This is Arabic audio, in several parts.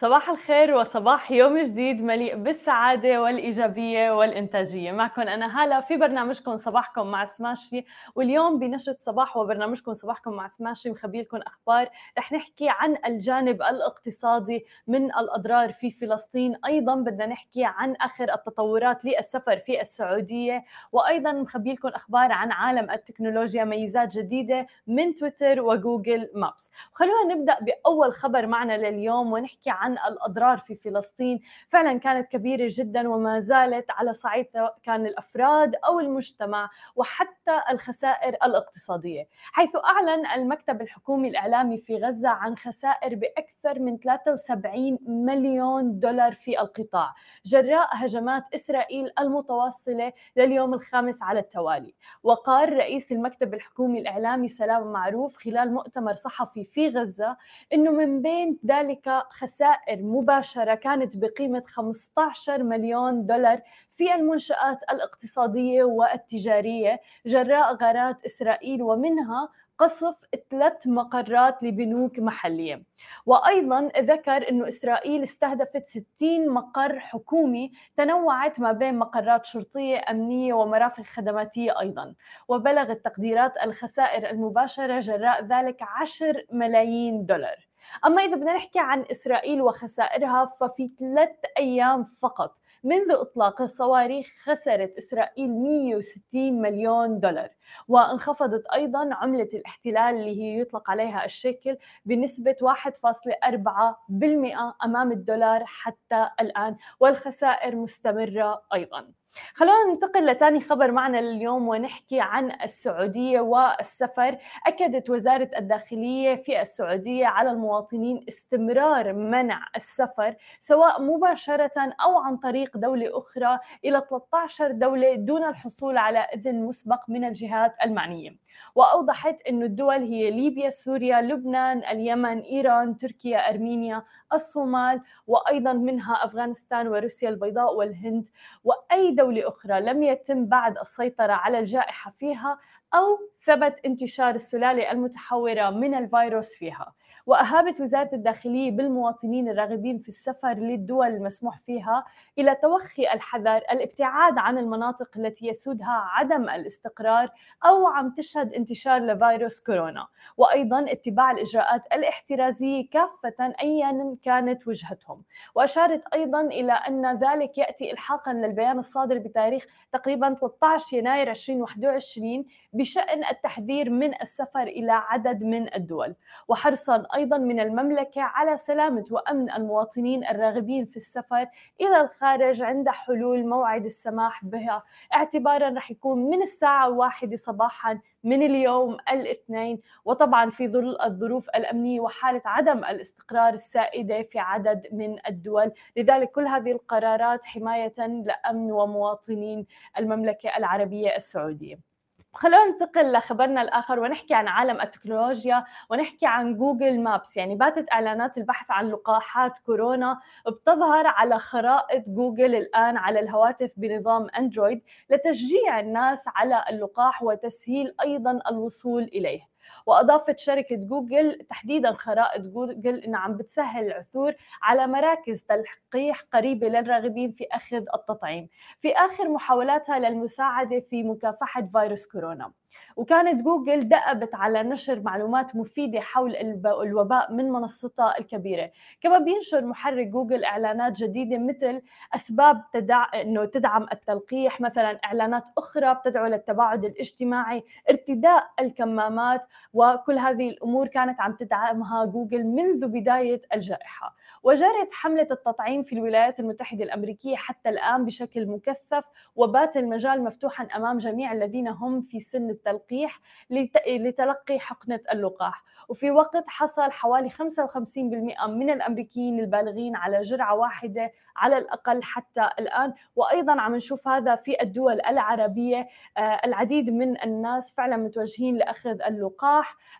صباح الخير وصباح يوم جديد مليء بالسعادة والإيجابية والإنتاجية. معكم أنا هالة في برنامجكم صباحكم مع سماشي. واليوم بنشرة صباح وبرنامجكم صباحكم مع سماشي مخبي لكم أخبار. رح نحكي عن الجانب الاقتصادي من الأضرار في فلسطين. أيضا بدنا نحكي عن آخر التطورات للسفر في السعودية. وأيضا مخبي لكم أخبار عن عالم التكنولوجيا ميزات جديدة من تويتر وجوجل مابس. خلونا نبدأ بأول خبر معنا لليوم ونحكي عن الأضرار في فلسطين. فعلا كانت كبيرة جدا وما زالت على صعيد كان الأفراد أو المجتمع وحتى الخسائر الاقتصادية. حيث أعلن المكتب الحكومي الإعلامي في غزة عن خسائر بأكثر من 73 مليون دولار في القطاع جراء هجمات إسرائيل المتواصلة لليوم الخامس على التوالي. وقال رئيس المكتب الحكومي الإعلامي سلام معروف خلال مؤتمر صحفي في غزة أنه من بين ذلك خسائر خسائر مباشرة كانت بقيمة 15 مليون دولار في المنشآت الاقتصادية والتجارية جراء غارات إسرائيل ومنها قصف ثلاث مقرات لبنوك محلية. وأيضا ذكر أنه إسرائيل استهدفت 60 مقر حكومي تنوعت ما بين مقرات شرطية أمنية ومرافق خدماتية أيضا. وبلغت تقديرات الخسائر المباشرة جراء ذلك 10 ملايين دولار. أما إذا بدنا نحكي عن إسرائيل وخسائرها ففي ثلاث أيام فقط منذ إطلاق الصواريخ خسرت إسرائيل 160 مليون دولار. وانخفضت أيضا عملة الاحتلال اللي هي يطلق عليها الشيكل بنسبة 1.4% أمام الدولار حتى الآن والخسائر مستمرة أيضا. خلونا ننتقل لثاني خبر معنا اليوم ونحكي عن السعودية والسفر. أكدت وزارة الداخلية في السعودية على المواطنين استمرار منع السفر سواء مباشرة أو عن طريق دولة أخرى إلى 13 دولة دون الحصول على إذن مسبق من الجهات المعنية. وأوضحت أن الدول هي ليبيا، سوريا، لبنان، اليمن، إيران، تركيا، أرمينيا، الصومال وأيضا منها أفغانستان وروسيا البيضاء والهند وأي دولة أخرى لم يتم بعد السيطرة على الجائحة فيها أو ثبت انتشار السلالة المتحورة من الفيروس فيها. وأهابت وزارة الداخلية بالمواطنين الراغبين في السفر للدول المسموح فيها إلى توخي الحذر الابتعاد عن المناطق التي يسودها عدم الاستقرار أو عم تشهد انتشار لفيروس كورونا. وأيضا اتباع الإجراءات الاحترازية كافة أيا كانت وجهتهم. وأشارت أيضا إلى أن ذلك يأتي إلحاقا للبيان الصادر بتاريخ تقريبا 13 يناير 2021 بشأن التحذير من السفر إلى عدد من الدول. وحرصا أيضا من المملكة على سلامة وأمن المواطنين الراغبين في السفر إلى الخارج عند حلول موعد السماح بها. اعتبارا رح يكون من الساعة واحدة صباحا من اليوم الاثنين. وطبعا في ظل الظروف الأمنية وحالة عدم الاستقرار السائدة في عدد من الدول. لذلك كل هذه القرارات حماية لأمن ومواطنين المملكة العربية السعودية. خلونا ننتقل لخبرنا الآخر ونحكي عن عالم التكنولوجيا ونحكي عن جوجل مابس. يعني باتت إعلانات البحث عن لقاحات كورونا بتظهر على خرائط جوجل الآن على الهواتف بنظام أندرويد لتشجيع الناس على اللقاح وتسهيل أيضا الوصول إليه. وأضافت شركة جوجل تحديدا خرائط جوجل انها عم بتسهل العثور على مراكز تلقيح قريبة للراغبين في أخذ التطعيم. في آخر محاولاتها للمساعدة في مكافحة فيروس كورونا. وكانت جوجل دأبت على نشر معلومات مفيدة حول الوباء من منصتها الكبيرة. كما بينشر محرك جوجل إعلانات جديدة مثل أسباب تدع... أنه تدعم التلقيح مثلا إعلانات أخرى بتدعو للتباعد الاجتماعي ارتداء الكمامات وكل هذه الأمور كانت عم تدعمها جوجل منذ بداية الجائحة. وجرت حملة التطعيم في الولايات المتحدة الأمريكية حتى الآن بشكل مكثف وبات المجال مفتوحا أمام جميع الذين هم في سن التلقيح لتلقي حقنة اللقاح. وفي وقت حصل حوالي 55% من الأمريكيين البالغين على جرعة واحدة على الأقل حتى الآن. وأيضا عم نشوف هذا في الدول العربية آه، العديد من الناس فعلا متوجهين لأخذ اللقاح.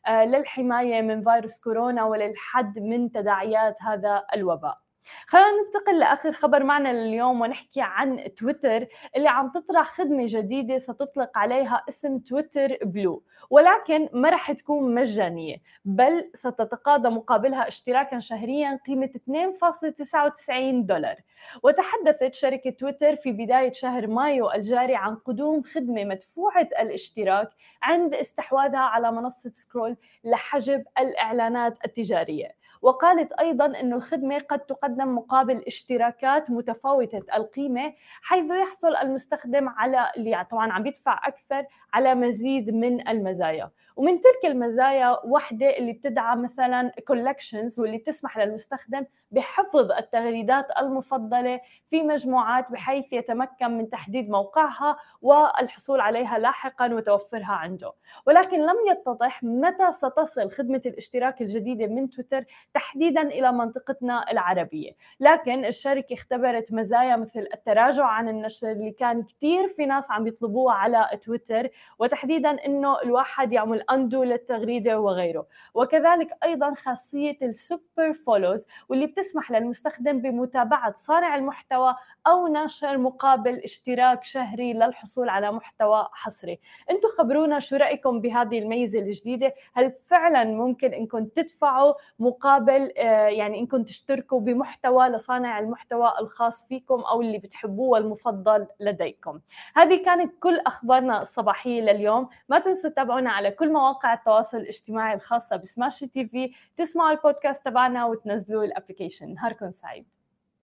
آه، للحماية من فيروس كورونا وللحد من تداعيات هذا الوباء. خلينا ننتقل لآخر خبر معنا لليوم ونحكي عن تويتر اللي عم تطرح خدمة جديدة ستطلق عليها اسم تويتر بلو ولكن ما رح تكون مجانية بل ستتقاضى مقابلها اشتراكا شهريا قيمة 2.99 دولار. وتحدثت شركة تويتر في بداية شهر مايو الجاري عن قدوم خدمة مدفوعة الاشتراك عند استحواذها على منصة سكرول لحجب الإعلانات التجارية. وقالت أيضا أن الخدمة قد تقدم مقابل اشتراكات متفاوتة القيمة حيث يحصل المستخدم على اللي طبعا عم يدفع أكثر على مزيد من المزايا. ومن تلك المزايا وحدة اللي بتدعم مثلا collections واللي بتسمح للمستخدم بحفظ التغريدات المفضلة في مجموعات بحيث يتمكن من تحديد موقعها والحصول عليها لاحقا وتوفرها عنده. ولكن لم يتضح متى ستصل خدمة الاشتراك الجديدة من تويتر تحديدا إلى منطقتنا العربية. لكن الشركة اختبرت مزايا مثل التراجع عن النشر اللي كان كثير في ناس عم يطلبوها على تويتر وتحديدا إنه الواحد يعمل undo للتغريدة وغيره. وكذلك أيضا خاصية ال super follows واللي بتسمح للمستخدم بمتابعة صانع المحتوى أو نشر مقابل اشتراك شهري للحصول على محتوى حصري. أنتم خبرونا شو رأيكم بهذه الميزة الجديدة؟ هل فعلا ممكن إنكم تدفعوا مقابل آه، يعني انكم تشتركوا بمحتوى لصانع المحتوى الخاص فيكم أو اللي بتحبوه المفضل لديكم. هذه كانت كل أخبارنا الصباحية لليوم. ما تنسوا تتابعونا على كل مواقع التواصل الاجتماعي الخاصة بسماشي تي في. تسمعوا البودكاست تبعنا وتنزلوا ال application نهاركم سعيد.